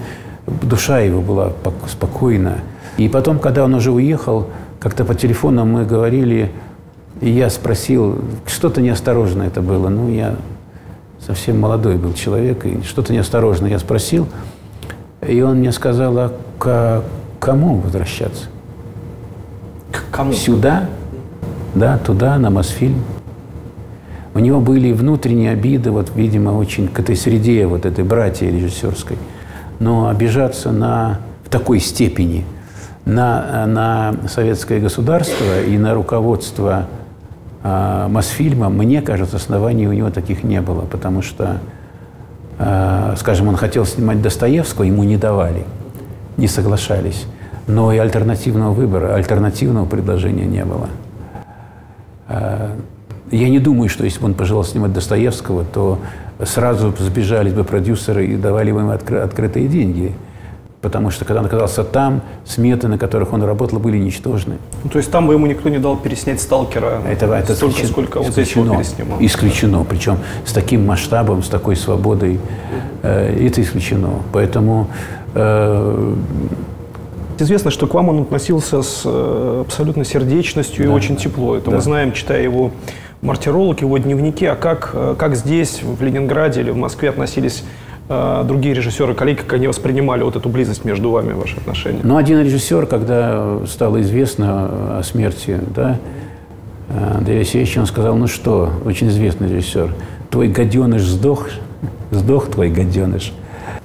душа его была пок- спокойна. И потом, когда он уже уехал, как-то по телефону мы говорили, и я спросил, что-то неосторожно это было. Ну, я совсем молодой был человек, и что-то неосторожно я спросил. И он мне сказал, а к кому возвращаться? К кому? Сюда, да, туда, на Мосфильм. У него были внутренние обиды, вот, видимо, очень к этой среде, вот этой братья режиссерской. Но обижаться на, в такой степени на, на советское государство и на руководство а, Мосфильма, мне кажется, оснований у него таких не было, потому что, а, скажем, он хотел снимать Достоевского, ему не давали, не соглашались. Но и альтернативного выбора, альтернативного предложения не было. А, Я не думаю, что если бы он пожелал снимать Достоевского, то сразу сбежались бы продюсеры и давали бы ему откры- открытые деньги. Потому что, когда он оказался там, сметы, на которых он работал, были ничтожны. Ну, то есть там бы ему никто не дал переснять «Сталкера» Это, это столько, исключено- сколько вот здесь его переснимал. Исключено. Причем с таким масштабом, с такой свободой. э, это исключено. Поэтому э, Известно, что к вам он относился с э, абсолютной сердечностью и очень тепло. Это мы Да. знаем, читая его «Мартиролог», его дневники. А как, э, как здесь, в Ленинграде или в Москве относились другие режиссеры, коллеги, как они воспринимали вот эту близость между вами, ваши отношения? Но один режиссер, когда стало известно о смерти да, Андрея Алексеевича, он сказал, ну что, очень известный режиссер, твой гаденыш сдох, сдох твой гаденыш.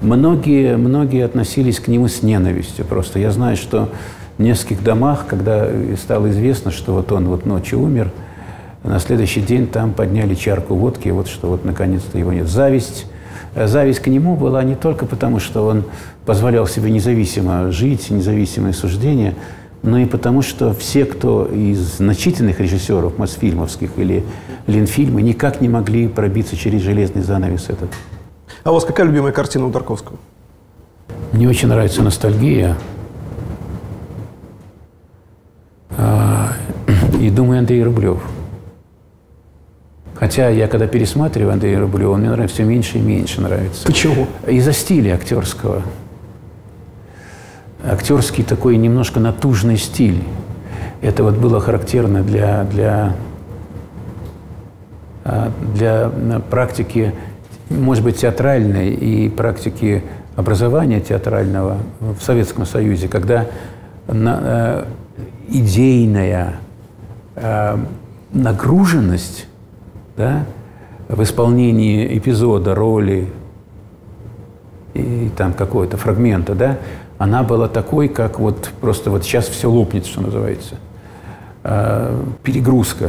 Многие, многие относились к нему с ненавистью просто. Я знаю, что в нескольких домах, когда стало известно, что вот он вот ночью умер, на следующий день там подняли чарку водки, вот что вот наконец-то его нет. Зависть, э, зависть к нему была не только потому, что он позволял себе независимо жить, независимые суждения, но и потому, что все, кто из значительных режиссеров Мосфильмовских или Ленфильма, никак не могли пробиться через железный занавес этот. А у вас какая любимая картина у Тарковского? Мне очень нравится ностальгия. А, [CLEARS THROAT] И думаю, Андрей Рублев. Хотя я когда пересматриваю Андрея Рублева, он мне нравится все меньше и меньше нравится. Почему? Из-за стиля актерского. Актерский такой немножко натужный стиль. Это вот было характерно для, для, а, для практики, может быть, театральной и практики образования театрального в Советском Союзе, когда на- э, идейная э, нагруженность да, в исполнении эпизода, роли и там какого-то фрагмента, да, она была такой, как вот просто вот сейчас все лопнет, что называется. Э, перегрузка.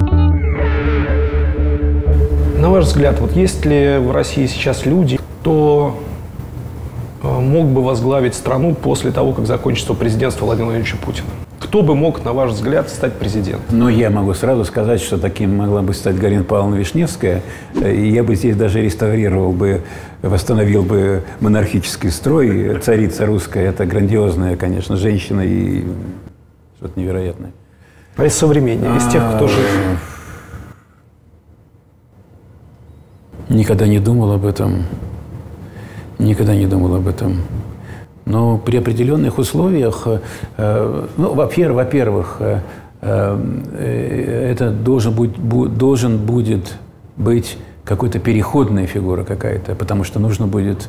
На ваш взгляд, вот есть ли в России сейчас люди, кто э, мог бы возглавить страну после того, как закончится президентство Владимира Владимировича Путина? Кто бы мог, на ваш взгляд, стать президентом? Но я могу сразу сказать, что таким могла бы стать Галина Павловна Вишневская. И я бы здесь даже реставрировал бы, восстановил бы монархический строй. Царица русская – это грандиозная, конечно, женщина и что-то невероятное. А из современных, из тех, кто жив? Никогда не думал об этом. Никогда не думал об этом. Но при определенных условиях, э, ну, во-первых, во-первых, э, э, это должен, быть, должен будет быть какой-то переходная фигура какая-то, потому что нужно будет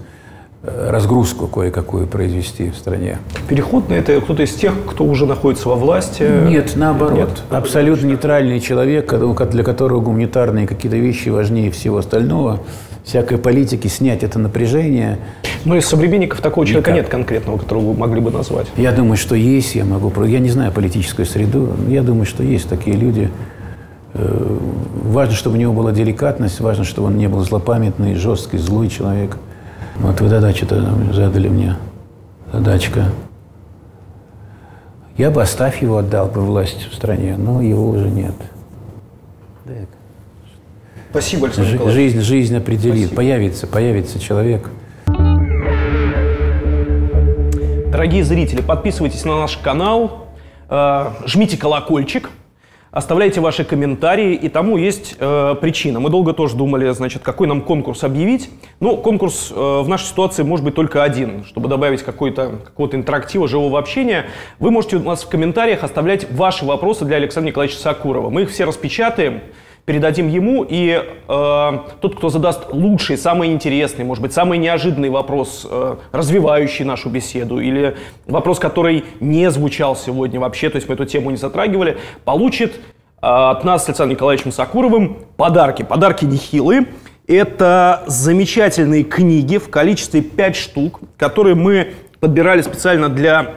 э, разгрузку кое-какую произвести в стране. Переходный – это кто-то из тех, кто уже находится во власти? Нет, наоборот. Нет? Абсолютно нейтральный человек, для которого гуманитарные какие-то вещи важнее всего остального. Всякой политики снять это напряжение. Но из современников такого человека Никак. нет конкретного, которого вы могли бы назвать. Я думаю, что есть, я могу... Я не знаю политическую среду, но я думаю, что есть такие люди. Э, Важно, чтобы у него была деликатность, важно, чтобы он не был злопамятный, жесткий, злой человек. Вот вы задачу-то задали мне. Задачка. Я бы оставь его, отдал бы власть в стране, но его уже нет. Так. Спасибо, Жи- Николаевич. Жизнь, жизнь определит. Спасибо. Появится, появится человек. Дорогие зрители, подписывайтесь на наш канал, э, жмите колокольчик, оставляйте ваши комментарии, и тому есть э, причина. Мы долго тоже думали, значит, какой нам конкурс объявить. Ну, конкурс э, в нашей ситуации может быть только один, чтобы добавить какой-то, какого-то интерактива, живого общения. Вы можете у нас в комментариях оставлять ваши вопросы для Александра Николаевича Сакурова. Мы их все распечатаем, передадим ему, и э, тот, кто задаст лучший, самый интересный, может быть, самый неожиданный вопрос, э, развивающий нашу беседу, или вопрос, который не звучал сегодня вообще, то есть мы эту тему не затрагивали, получит э, от нас с Александром Николаевичем Сакуровым подарки. Подарки нехилые. Это замечательные книги в количестве 5 штук, которые мы подбирали специально для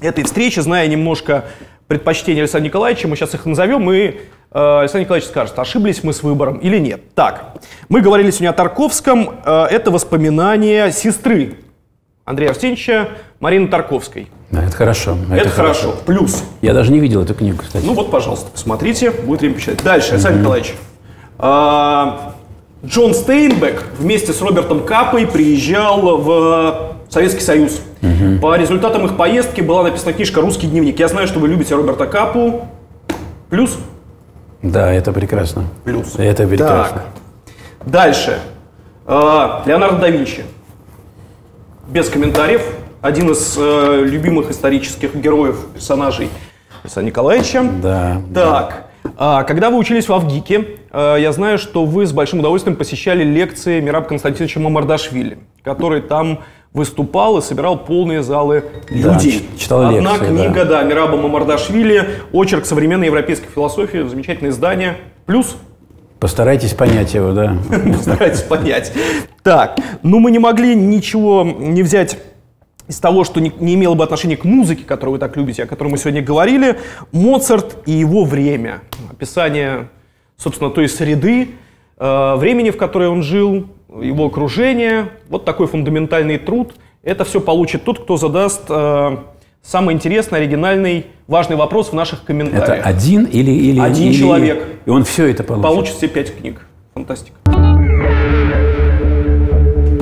этой встречи, зная немножко предпочтения Александра Николаевича, мы сейчас их назовем, и Александр Николаевич скажет, ошиблись мы с выбором или нет. Так, мы говорили сегодня о Тарковском, Э, это воспоминания сестры Андрея Арсеньевича Марины Тарковской. Да, это хорошо. Это, хорошо. Плюс. Я даже не видел эту книгу, кстати. Ну вот, пожалуйста, посмотрите, будет время почитать. Дальше, Александр Николаевич. А, Джон Стейнбек вместе с Робертом Капой приезжал в Советский Союз. По результатам их поездки была написана книжка «Русский дневник». Я знаю, что вы любите Роберта Капу. Плюс? Да, это прекрасно. Плюс. Это прекрасно. Так. Дальше. А, Леонардо да Винчи. Без комментариев. Один из э, любимых исторических героев, персонажей Александра Николаевича. Да. Так, а, когда вы учились в Авгике, э, я знаю, что вы с большим удовольствием посещали лекции Мираба Константиновича Мамардашвили, который там выступал и собирал полные залы Да, людей. ч- читал Одна лекции, книга, да. Мираба Мамардашвили, очерк современной европейской философии, замечательное издание. Плюс Постарайтесь понять его, да. [LAUGHS] Постарайтесь понять. Так, ну мы не могли ничего не взять из того, что не, не имело бы отношения к музыке, которую вы так любите, о которой мы сегодня говорили. Моцарт и его время. Описание, собственно, той среды, э, времени, в которой он жил, его окружение. Вот такой фундаментальный труд. Это все получит тот, кто задаст э, самый интересный, оригинальный, важный вопрос в наших Это комментариях. один или... или Один или- человек. И он все это получит. Получит все пять книг. Фантастика.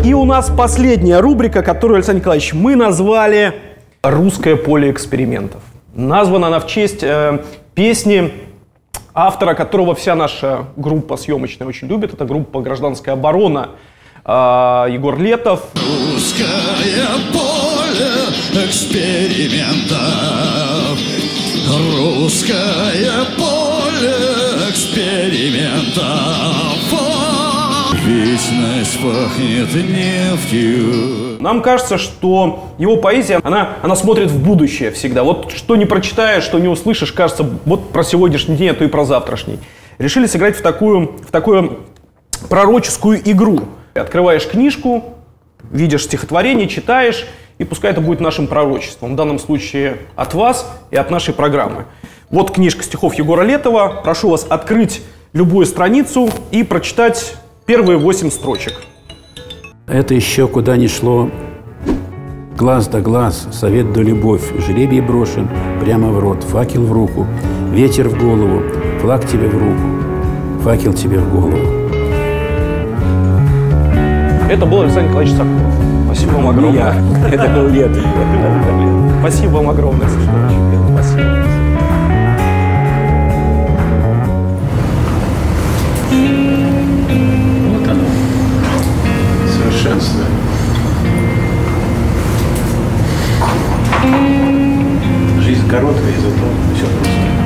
И у нас последняя рубрика, которую, Александр Николаевич, мы назвали «Русское поле экспериментов». Названа она в честь э, песни, автора которого вся наша группа съемочная очень любит. Это группа «Гражданская оборона». А, Егор Летов. Русское поле экспериментов. Русское поле экспериментов. Вечность пахнет нефтью. Нам кажется, что его поэзия, она, она смотрит в будущее всегда. Вот что не прочитаешь, что не услышишь, кажется, вот про сегодняшний день, а то и про завтрашний. Решили сыграть в такую, в такую пророческую игру. Открываешь книжку, видишь стихотворение, читаешь, и пускай это будет нашим пророчеством. В данном случае от вас и от нашей программы. Вот книжка стихов Егора Летова. Прошу вас открыть любую страницу и прочитать первые восемь строчек. Это еще куда ни шло. Глаз да глаз, совет да любовь, жребий брошен прямо в рот, факел в руку, ветер в голову, флаг тебе в руку, факел тебе в голову. Это был Александр Николаевич Сакуров. Спасибо вам огромное. [LAUGHS] Это был лет. Спасибо вам огромное, совершенно короткое, и зато все просто.